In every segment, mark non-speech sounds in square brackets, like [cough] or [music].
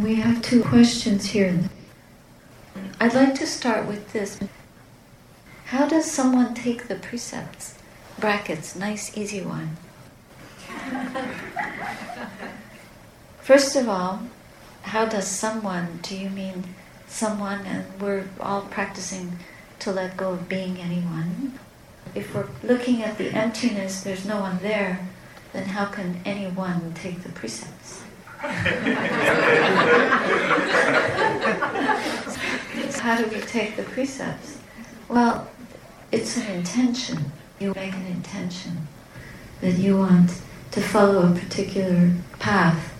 We have two questions here. I'd like to start with this. How does someone take the precepts? Brackets, nice, easy one. [laughs] First of all, how does someone, do you mean someone, and we're all practicing to let go of being anyone? If we're looking at the emptiness, there's no one there, then how can anyone take the precepts? How do we take the precepts? Well, it's an intention. You make an intention that you want to follow a particular path.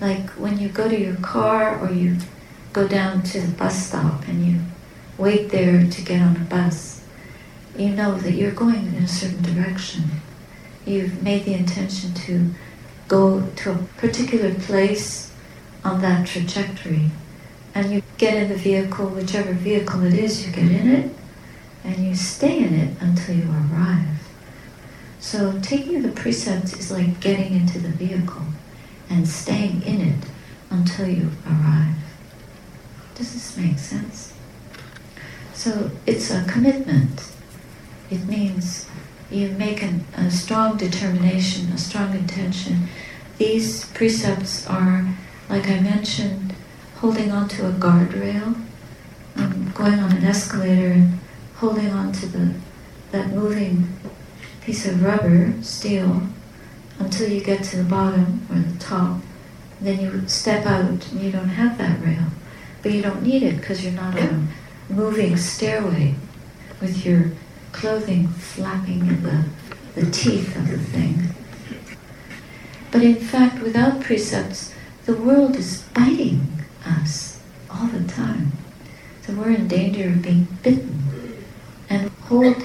Like when you go to your car or you go down to the bus stop and you wait there to get on a bus, you know that you're going in a certain direction. You've made the intention to go to a particular place on that trajectory. And you get in the vehicle, whichever vehicle it is, you get in it, and you stay in it until you arrive. So taking the precepts is like getting into the vehicle and staying in it until you arrive. Does this make sense? So it's a commitment. It means you make an, a strong determination, a strong intention. These precepts are, like I mentioned, holding on to a guardrail, um, going on an escalator and holding on to the, that moving piece of rubber, steel, until you get to the bottom or the top. Then you step out and you don't have that rail. But you don't need it because you're not on a moving stairway with your clothing flapping in the, the teeth of the thing. But in fact, without precepts, the world is biting us all the time. So we're in danger of being bitten. And hold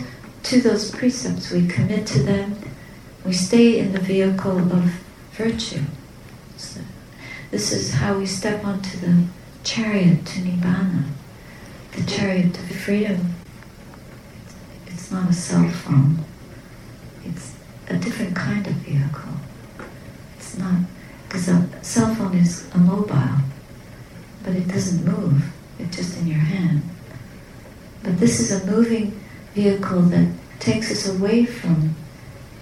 to those precepts, we commit to them, we stay in the vehicle of virtue. So this is how we step onto the chariot to Nibbana, the chariot to freedom not a cell phone. It's a different kind of vehicle. It's not, because a cell phone is a mobile, but it doesn't move. It's just in your hand. But this is a moving vehicle that takes us away from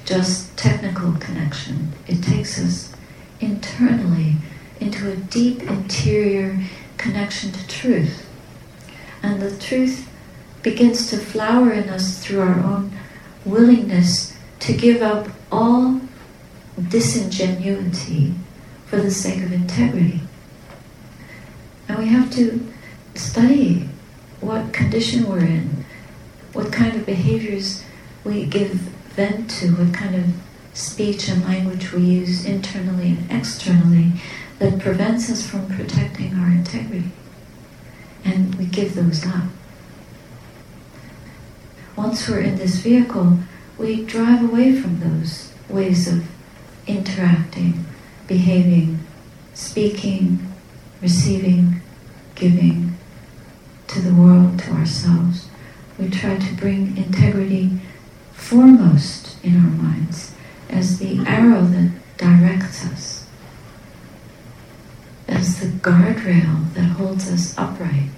just technical connection. It takes us internally into a deep interior connection to truth. And the truth begins to flower in us through our own willingness to give up all disingenuity for the sake of integrity. And we have to study what condition we're in, what kind of behaviors we give vent to, what kind of speech and language we use internally and externally that prevents us from protecting our integrity. And we give those up once we're in this vehicle, we drive away from those ways of interacting, behaving, speaking, receiving, giving to the world, to ourselves. We try to bring integrity foremost in our minds as the arrow that directs us, as the guardrail that holds us upright,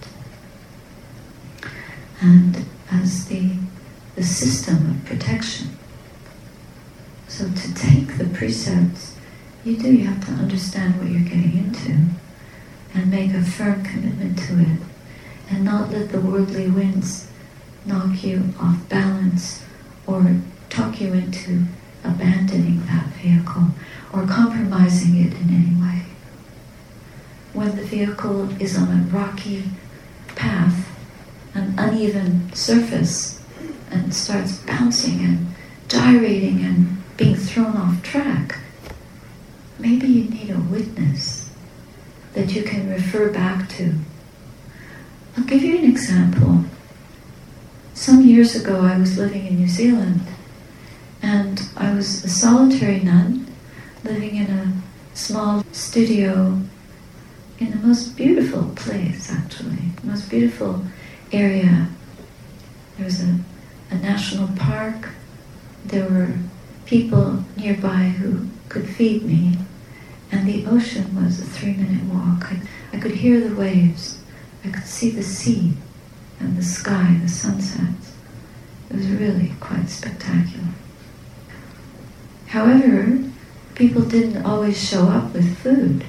and as the the system of protection. So to take the precepts, you do, you have to understand what you're getting into and make a firm commitment to it and not let the worldly winds knock you off balance or talk you into abandoning that vehicle or compromising it in any way. When the vehicle is on a rocky path, uneven surface, and starts bouncing and gyrating and being thrown off track, maybe you need a witness that you can refer back to. I'll give you an example. Some years ago, I was living in New Zealand and I was a solitary nun living in a small studio in the most beautiful place, actually, the most beautiful area. There was a a national park. There were people nearby who could feed me. and the ocean was a three minute walk. I, I could hear the waves, I could see the sea and the sky, the sunsets. It was really quite spectacular. However, people didn't always show up with food,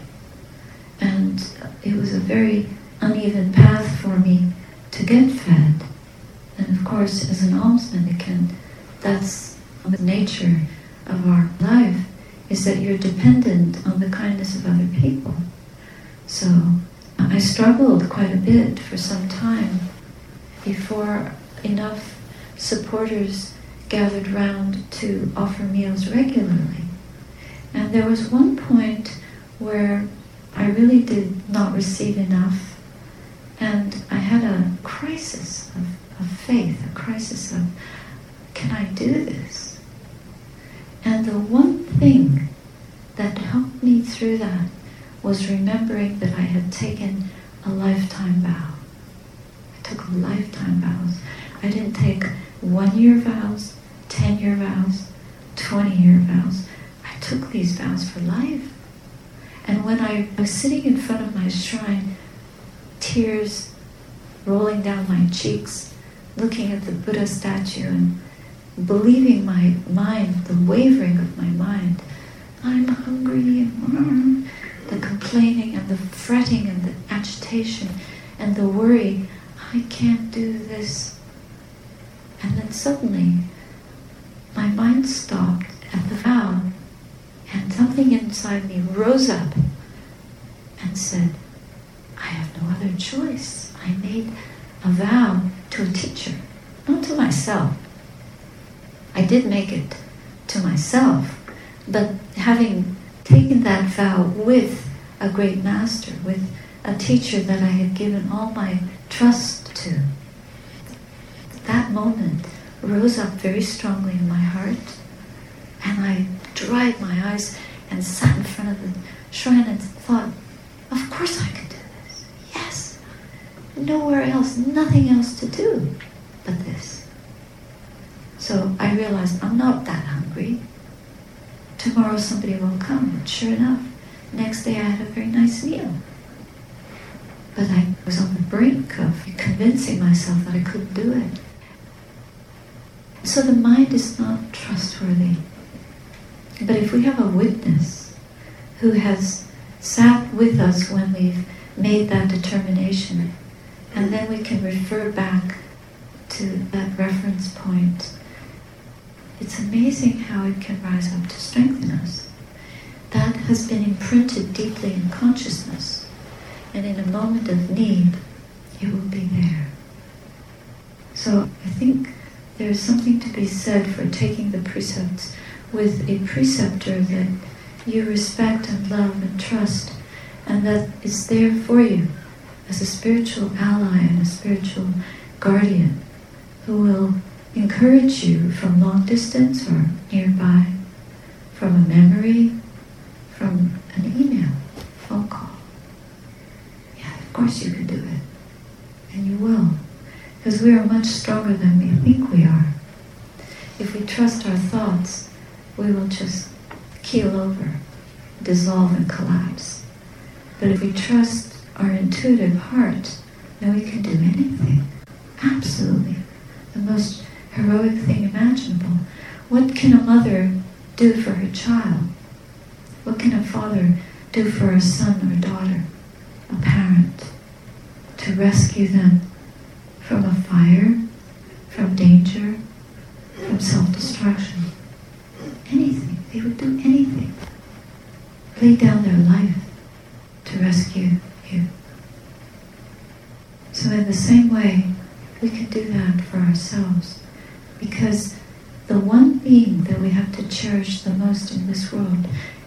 and it was a very uneven path for me to get fed. And of course, as an alms mendicant, that's the nature of our life, is that you're dependent on the kindness of other people. So I struggled quite a bit for some time before enough supporters gathered round to offer meals regularly. And there was one point where I really did not receive enough and I had a crisis of, of faith, a crisis of, can I do this? And the one thing that helped me through that was remembering that I had taken a lifetime vow. I took lifetime vows. I didn't take one year vows, 10 year vows, 20 year vows. I took these vows for life. And when I was sitting in front of my shrine, tears rolling down my cheeks, looking at the Buddha statue and believing my mind, the wavering of my mind. I'm hungry and the complaining and the fretting and the agitation and the worry. I can't do this. And then suddenly my mind stopped at the vow and something inside me rose up and said, I have no other choice. I made a vow to a teacher, not to myself. I did make it to myself, but having taken that vow with a great master, with a teacher that I had given all my trust to, that moment rose up very strongly in my heart, and I dried my eyes and sat in front of the shrine and thought, of course I can nowhere else, nothing else to do but this. So I realized I'm not that hungry. Tomorrow somebody will come. And sure enough, next day I had a very nice meal. But I was on the brink of convincing myself that I couldn't do it. So the mind is not trustworthy. But if we have a witness who has sat with us when we've made that determination and then we can refer back to that reference point. It's amazing how it can rise up to strengthen us. That has been imprinted deeply in consciousness, and in a moment of need, it will be there. So I think there's something to be said for taking the precepts with a preceptor that you respect and love and trust, and that is there for you as a spiritual ally and a spiritual guardian who will encourage you from long distance or nearby, from a memory, from an email, phone call. Yeah, of course you can do it. And you will. Because we are much stronger than we think we are. If we trust our thoughts, we will just keel over, dissolve and collapse. But if we trust our intuitive heart, then we can do anything. Absolutely. The most heroic thing imaginable. What can a mother do for her child? What can a father do for a son or daughter, a parent, to rescue them from a fire, from danger, from self-destruction? Anything. They would do anything. Lay down their life to rescue the same way, we can do that for ourselves because the one being that we have to cherish the most in this world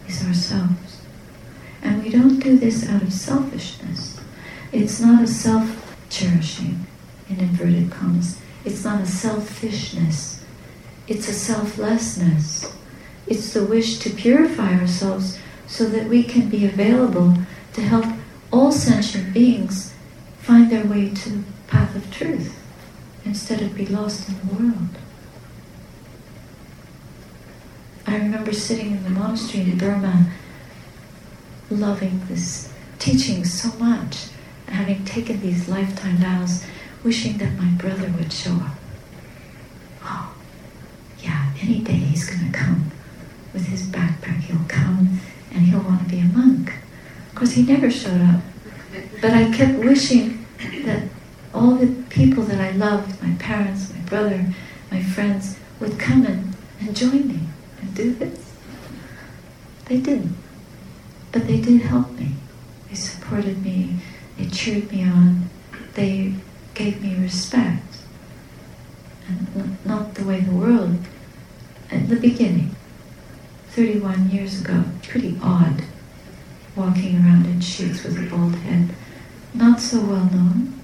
is ourselves. And we don't do this out of selfishness. It's not a self cherishing, in inverted commas. It's not a selfishness. It's a selflessness. It's the wish to purify ourselves so that we can be available to help all sentient beings find their way to the path of truth instead of be lost in the world. I remember sitting in the monastery in Burma loving this teaching so much, having taken these lifetime vows, wishing that my brother would show up. Oh, yeah, any day he's going to come with his backpack. He'll come and he'll want to be a monk. Of course, he never showed up. But I kept wishing that all the people that I loved, my parents, my brother, my friends, would come and, and join me and do this. They didn't. But they did help me. They supported me. They cheered me on. They gave me respect. And not the way the world, at the beginning, 31 years ago, pretty odd, walking around in shoes with a bald head. Not so well known.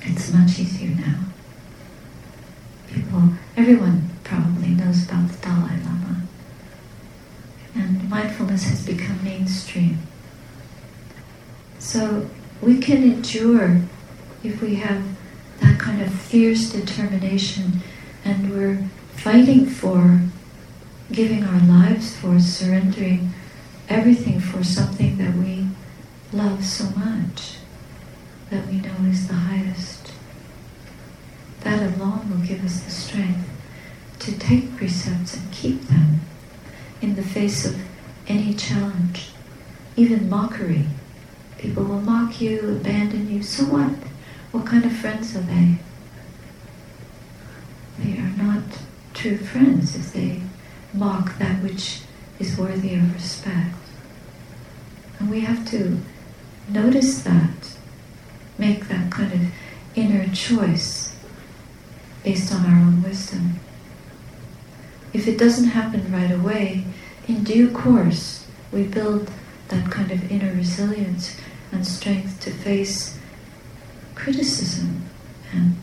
It's much easier now. People, everyone probably knows about the Dalai Lama. And mindfulness has become mainstream. So we can endure if we have that kind of fierce determination and we're fighting for giving our lives for surrendering everything for something that we love so much, that we know is the highest. That alone will give us the strength to take precepts and keep them in the face of any challenge, even mockery. People will mock you, abandon you. So what? What kind of friends are they? They are not true friends if they mock that which is worthy of respect. And we have to notice that, make that kind of inner choice based on our own wisdom. If it doesn't happen right away, in due course, we build that kind of inner resilience and strength to face criticism and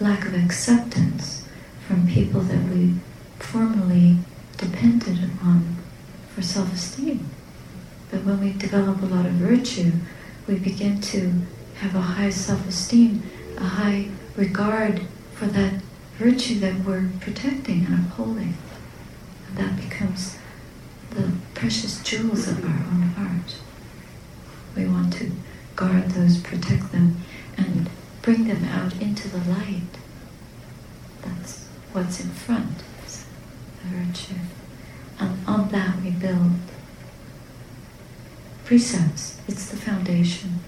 lack of acceptance from people that we formerly depended on for self-esteem. But when we develop a lot of virtue, we begin to have a high self-esteem, a high regard for that virtue that we're protecting and upholding. And that becomes the precious jewels of our own heart. We want to guard those, protect them, and bring them out into the light. That's what's in front, the virtue. And on that we build precepts. It's the foundation.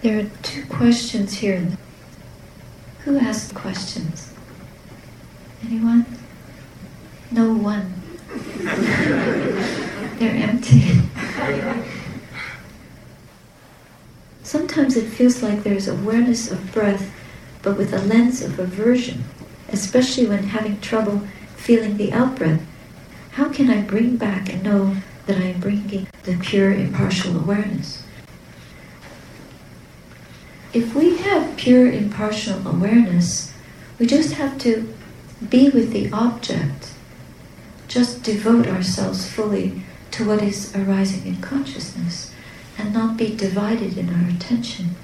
There are two questions here. Who asked the questions? Anyone? No one. [laughs] They're empty. Sometimes it feels like there's awareness of breath, but with a lens of aversion, especially when having trouble feeling the outbreath. How can I bring back and know that I am bringing the pure impartial awareness? If we have pure impartial awareness, we just have to be with the object, just devote ourselves fully to what is arising in consciousness, and not be divided in our attention,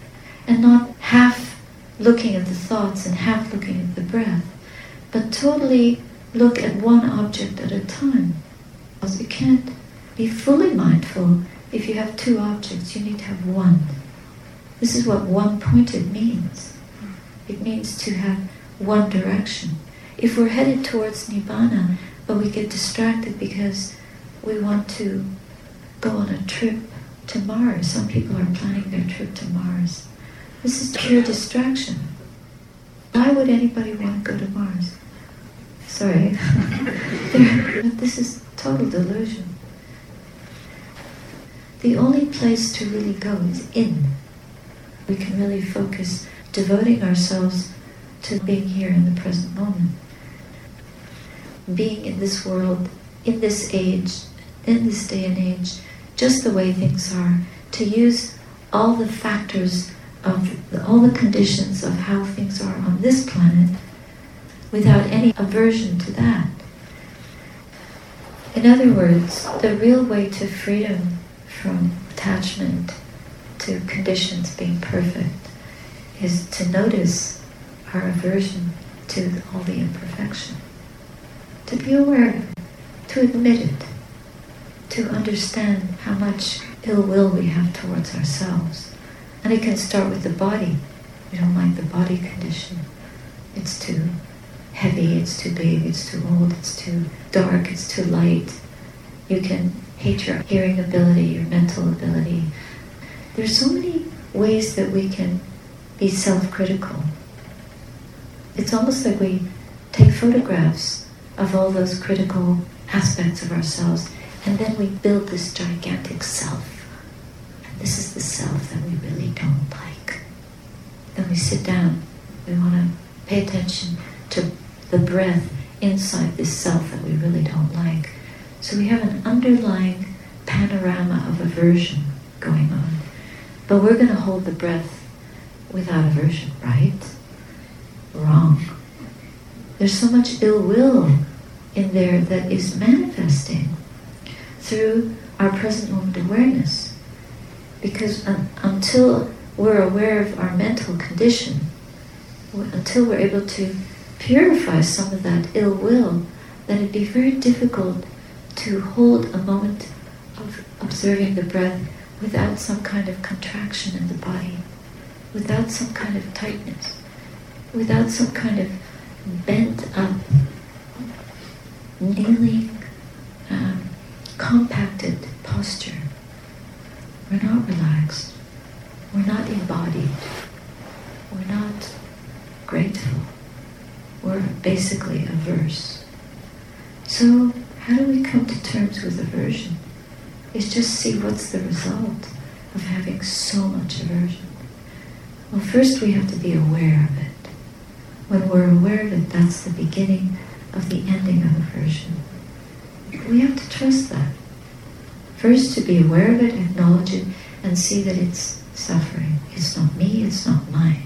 and not half looking at the thoughts and half looking at the breath, but totally look at one object at a time. Because you can't be fully mindful if you have two objects, you need to have one. This is what one pointed means. It means to have one direction. If we're headed towards Nibbana, but we get distracted because we want to go on a trip to Mars, some people are planning their trip to Mars. This is pure distraction. Why would anybody want to go to Mars? Sorry. [laughs] this is total delusion. The only place to really go is in we can really focus, devoting ourselves to being here in the present moment. Being in this world, in this age, in this day and age, just the way things are, to use all the factors of the, all the conditions of how things are on this planet without any aversion to that. In other words, the real way to freedom from attachment to conditions being perfect is to notice our aversion to all the imperfection. to be aware of it, to admit it, to understand how much ill will we have towards ourselves. And it can start with the body. We don't like the body condition. It's too heavy, it's too big, it's too old, it's too dark, it's too light. You can hate your hearing ability, your mental ability. There's so many ways that we can be self-critical. It's almost like we take photographs of all those critical aspects of ourselves and then we build this gigantic self. And this is the self that we really don't like. Then we sit down. We want to pay attention to the breath inside this self that we really don't like. So we have an underlying panorama of aversion going on. But we're going to hold the breath without aversion, right? Wrong. There's so much ill will in there that is manifesting through our present moment awareness. Because um, until we're aware of our mental condition, until we're able to purify some of that ill will, then it'd be very difficult to hold a moment of observing the breath without some kind of contraction in the body, without some kind of tightness, without some kind of bent up, kneeling, um, compacted posture. We're not relaxed. We're not embodied. We're not grateful. We're averse. So, how do we come to terms with aversion? Is just see what's the result of having so much aversion. Well, first we have to be aware of it. When we're aware of it, that's the beginning of the ending of aversion. We have to trust that. First, to be aware of it, acknowledge it, and see that it's suffering. It's not me, it's not mine.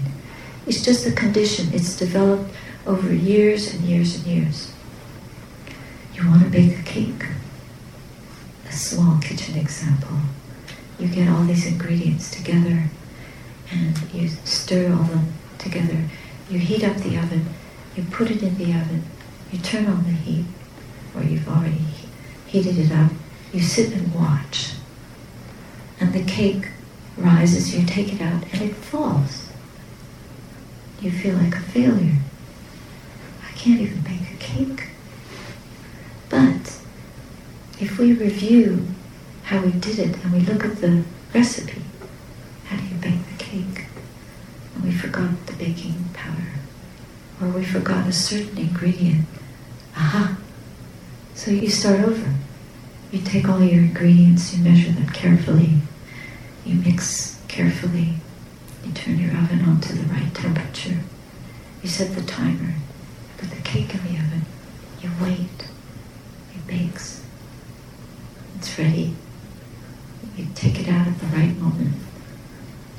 It's just a condition. It's developed over years and years and years. You want to bake a cake? A small kitchen example. You get all these ingredients together and you stir all them together. You heat up the oven, you put it in the oven, you turn on the heat, or you've already heated it up. You sit and watch. And the cake rises, you take it out, and it falls. You feel like a failure. Can't even bake a cake. But if we review how we did it and we look at the recipe, how do you bake the cake? And we forgot the baking powder, or we forgot a certain ingredient. Aha! So you start over. You take all your ingredients, you measure them carefully, you mix carefully, you turn your oven on to the right temperature, you set the timer, put the cake in the oven, you wait, it bakes, it's ready, you take it out at the right moment,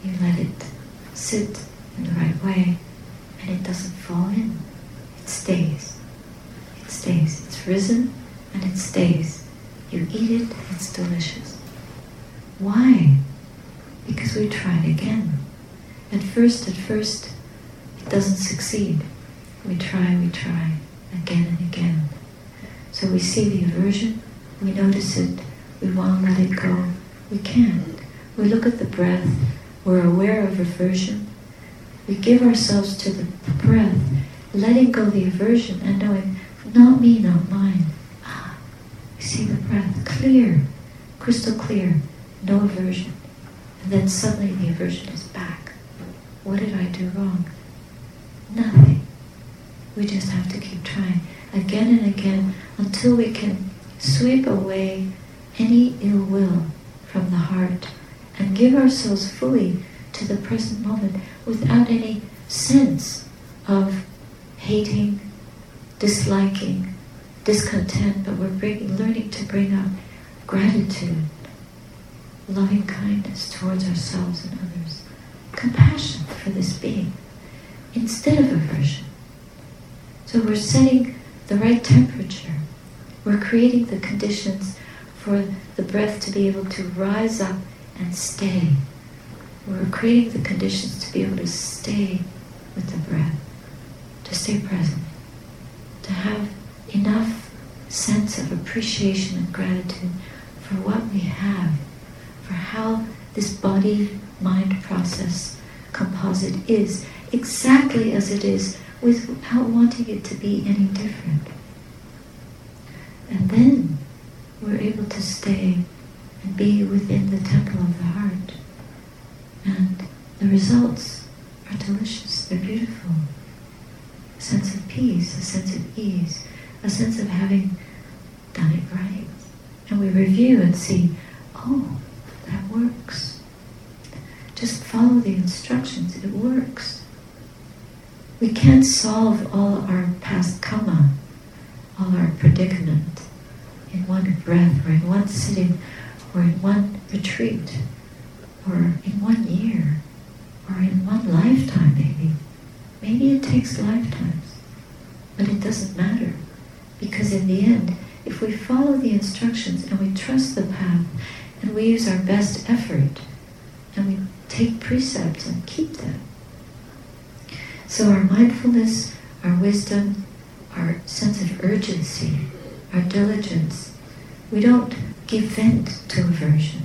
you let it sit in the right way, and it doesn't fall in, it stays, it stays, it's risen and it stays. You eat it, it's delicious. Why? Because we tried again. At first, at first, it doesn't succeed. We try, we try, again and again. So we see the aversion, we notice it, we want to let it go, we can't. We look at the breath, we're aware of aversion, we give ourselves to the breath, letting go the aversion and knowing, not me, not mine. Ah, you see the breath clear, crystal clear, no aversion. And then suddenly the aversion is back. What did I do wrong? Nothing. We just have to keep trying again and again until we can sweep away any ill will from the heart and give ourselves fully to the present moment without any sense of hating, disliking, discontent, but we're learning to bring up gratitude, loving kindness towards ourselves and others, compassion for this being, instead of aversion. So we're setting the right temperature. We're creating the conditions for the breath to be able to rise up and stay. We're creating the conditions to be able to stay with the breath, to stay present, to have enough sense of appreciation and gratitude for what we have, for how this body mind process composite is exactly as it is without wanting it to be any different. And then we're able to stay and be within the temple of the heart. And the results are delicious, they're beautiful. A sense of peace, a sense of ease, a sense of having done it right. And we review and see, oh, that works. Just follow the instructions, it works. We can't solve all our past karma, all our predicament in one breath or in one sitting or in one retreat or in one year or in one lifetime maybe. Maybe it takes lifetimes, but it doesn't matter because in the end, if we follow the instructions and we trust the path and we use our best effort and we take precepts and keep them. So our mindfulness, our wisdom, our sense of urgency, our diligence, we don't give vent to aversion.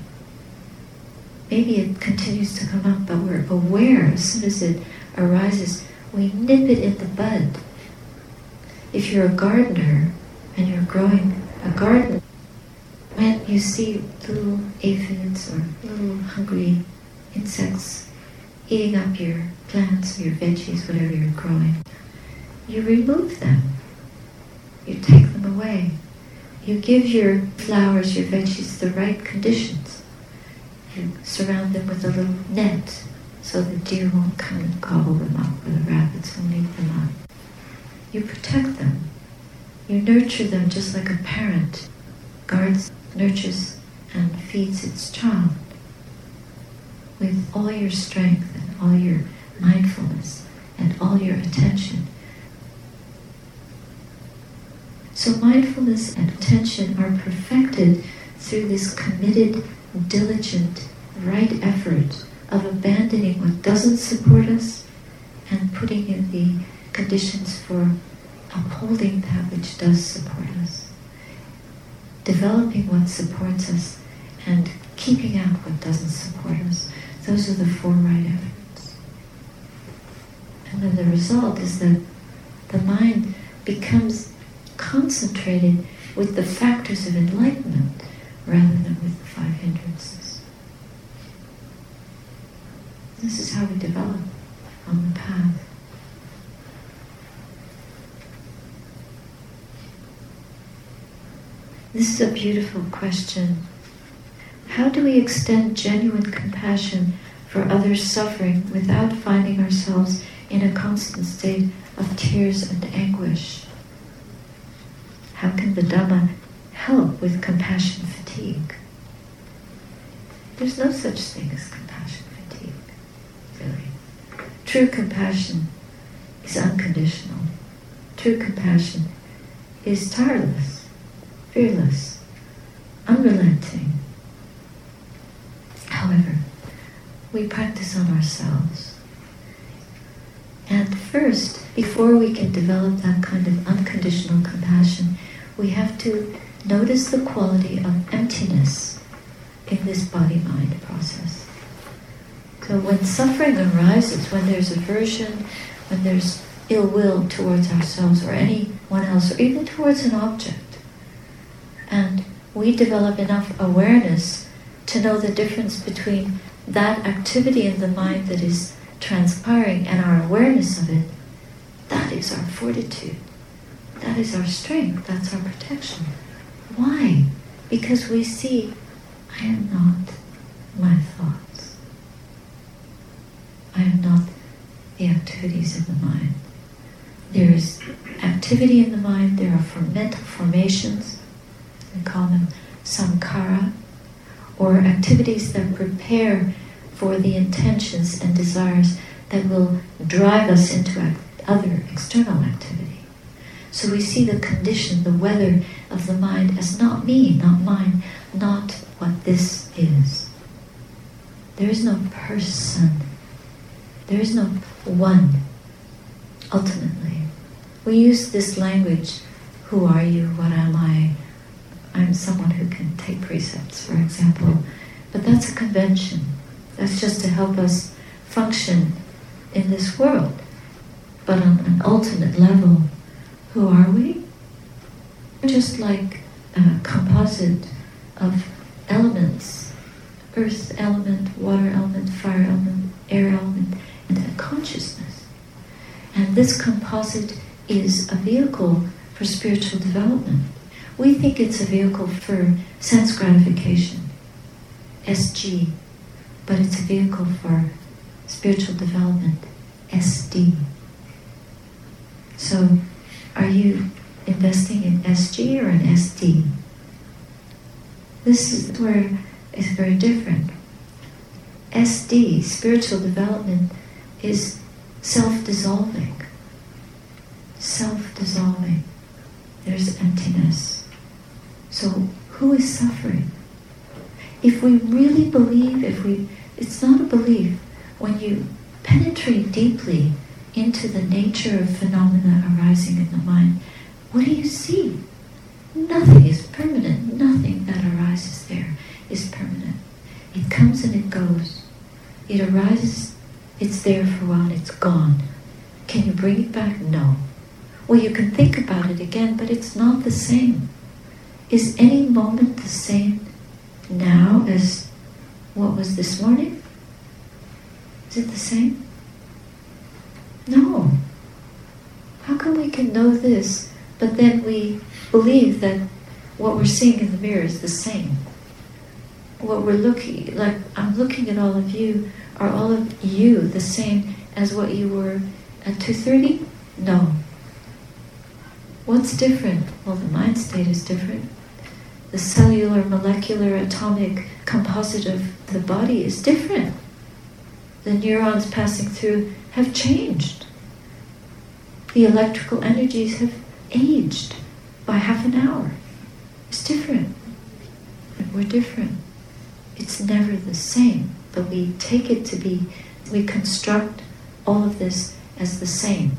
Maybe it continues to come up, but we're aware as soon as it arises, we nip it in the bud. If you're a gardener and you're growing a garden, when you see little aphids or little hungry insects eating up your plants, your veggies, whatever you're growing, you remove them. You take them away. You give your flowers, your veggies, the right conditions. You surround them with a little net so the deer won't come and gobble them up or the rabbits won't eat them up. You protect them. You nurture them just like a parent guards, nurtures, and feeds its child with all your strength and all your mindfulness and all your attention. So mindfulness and attention are perfected through this committed, diligent, right effort of abandoning what doesn't support us and putting in the conditions for upholding that which does support us. Developing what supports us and keeping out what doesn't support us. Those are the four right efforts. And then the result is that the mind becomes concentrated with the factors of enlightenment rather than with the five hindrances. This is how we develop on the path. This is a beautiful question. How do we extend genuine compassion for others' suffering without finding ourselves in a constant state of tears and anguish? How can the Dhamma help with compassion fatigue? There's no such thing as compassion fatigue, really. True compassion is unconditional. True compassion is tireless, fearless, unrelenting. However, we practice on ourselves. And first, before we can develop that kind of unconditional compassion, we have to notice the quality of emptiness in this body mind process. So when suffering arises, when there's aversion, when there's ill will towards ourselves or anyone else, or even towards an object, and we develop enough awareness to know the difference between that activity in the mind that is transpiring and our awareness of it, that is our fortitude. That is our strength. That's our protection. Why? Because we see, I am not my thoughts. I am not the activities in the mind. There is activity in the mind, there are mental formations, we call them samkhara, or activities that prepare for the intentions and desires that will drive us into other external activity. So we see the condition, the weather of the mind as not me, not mine, not what this is. There is no person. There is no one, ultimately. We use this language who are you, what am I? I'm someone who can take precepts, for example. But that's a convention. That's just to help us function in this world. But on an ultimate level, who are we? We're just like a composite of elements earth element, water element, fire element, air element, and a consciousness. And this composite is a vehicle for spiritual development. We think it's a vehicle for sense gratification, SG, but it's a vehicle for spiritual development, SD. So, are you investing in SG or in SD? This is where it's very different. SD, spiritual development, is self dissolving. Self dissolving. There's emptiness. So, who is suffering? If we really believe, if we, it's not a belief, when you penetrate deeply into the nature of phenomena arising in the mind, what do you see? Nothing is permanent. Nothing that arises there is permanent. It comes and it goes. It arises, it's there for a while, it's gone. Can you bring it back? No. Well, you can think about it again, but it's not the same. Is any moment the same now as what was this morning? Is it the same? No. How come we can know this, but then we believe that what we're seeing in the mirror is the same? What we're looking, like I'm looking at all of you, are all of you the same as what you were at 2.30? No. What's different? Well, the mind state is different. The cellular, molecular, atomic composite of the body is different the neurons passing through have changed. The electrical energies have aged by half an hour. It's different. We're different. It's never the same, but we take it to be, we construct all of this as the same.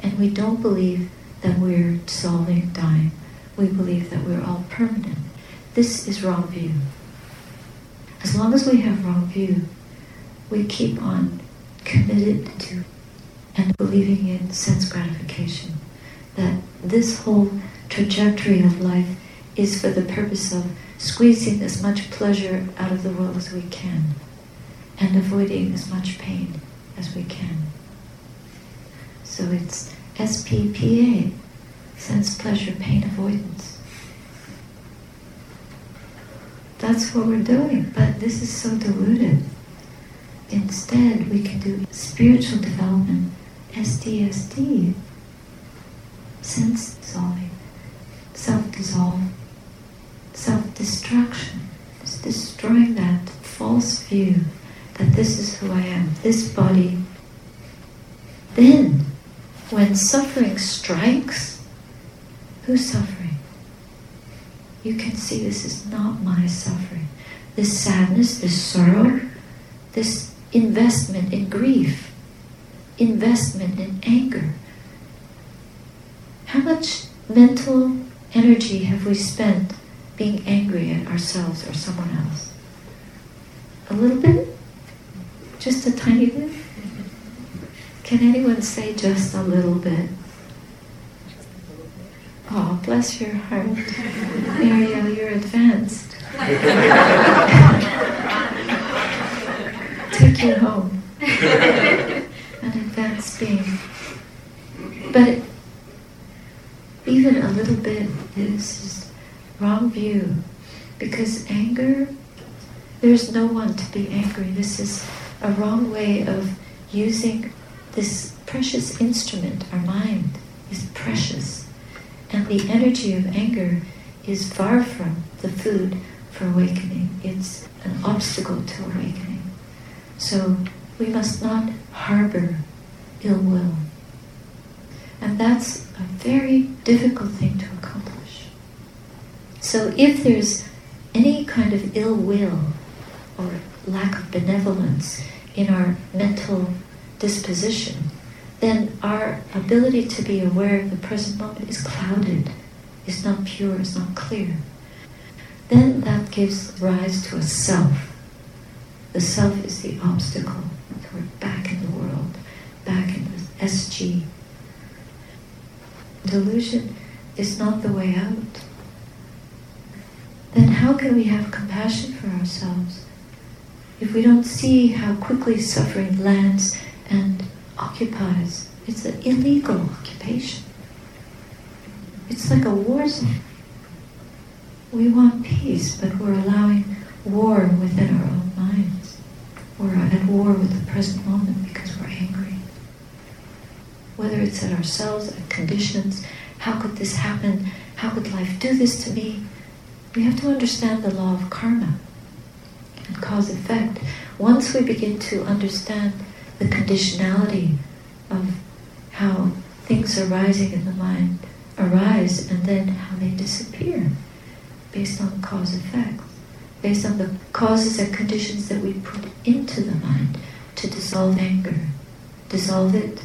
And we don't believe that we're dissolving, dying. We believe that we're all permanent. This is wrong view. As long as we have wrong view, we keep on committed to and believing in sense gratification. That this whole trajectory of life is for the purpose of squeezing as much pleasure out of the world as we can and avoiding as much pain as we can. So it's SPPA, sense pleasure pain avoidance. That's what we're doing, but this is so diluted. Instead, we can do spiritual development, SDSD, sense dissolving, self dissolve, self destruction. It's destroying that false view that this is who I am, this body. Then, when suffering strikes, who's suffering? You can see this is not my suffering. This sadness, this sorrow, this investment in grief, investment in anger. How much mental energy have we spent being angry at ourselves or someone else? A little bit? Just a tiny bit? Can anyone say just a little bit? Bless your heart. Mariel, you're advanced. take you home. An advanced being. But even a little bit is wrong view. Because anger, there's no one to be angry. This is a wrong way of using this precious instrument, our mind is precious. And the energy of anger is far from the food for awakening. It's an obstacle to awakening. So we must not harbor ill will. And that's a very difficult thing to accomplish. So if there's any kind of ill will or lack of benevolence in our mental disposition, then our ability to be aware of the present moment is clouded. It's not pure, it's not clear, then that gives rise to a self. The self is the obstacle. So we're back in the world, back in the SG. Delusion is not the way out. Then how can we have compassion for ourselves if we don't see how quickly suffering lands and occupies? It's an illegal occupation. It's like a war zone. We want peace, but we're allowing war within our own minds. We're at war with the present moment because we're angry. Whether it's at ourselves, at conditions, how could this happen? How could life do this to me? We have to understand the law of karma and cause effect. Once we begin to understand the conditionality of how things arising in the mind arise and then how they disappear based on cause effect, based on the causes and conditions that we put into the mind to dissolve anger, dissolve it,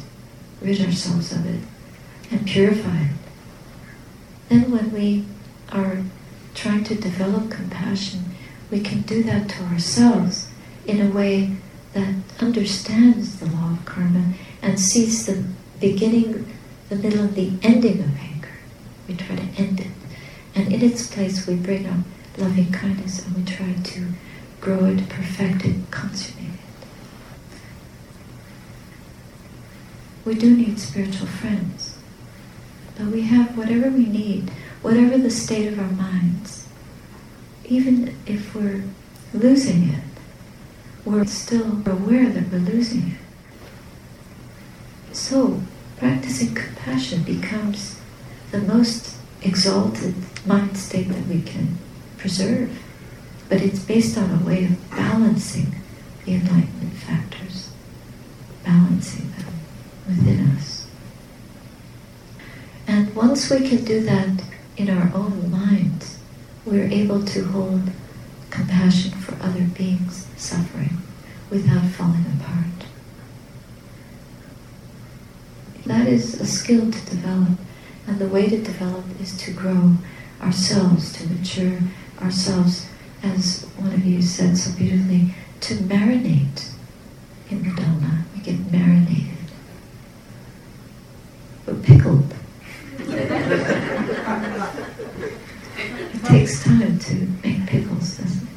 rid ourselves of it, and purify it. Then when we are trying to develop compassion, we can do that to ourselves in a way that understands the law of karma and sees the beginning, the middle, and the ending of anger. We try to end it. And in its place, we bring up loving kindness and we try to grow it, perfect it, consummate it. We do need spiritual friends, but we have whatever we need, whatever the state of our minds. Even if we're losing it, we're still aware that we're losing it. So, practicing compassion becomes the most exalted mind state that we can preserve. But it's based on a way of balancing the enlightenment factors, balancing them within us. And once we can do that in our own minds, we're able to hold compassion for other beings suffering without falling apart. That is a skill to develop, and the way to develop is to grow ourselves, to mature ourselves, as one of you said so beautifully, to marinate in the Dhamma. We get marinated. We're pickled. [laughs] takes time to make pickles, doesn't it?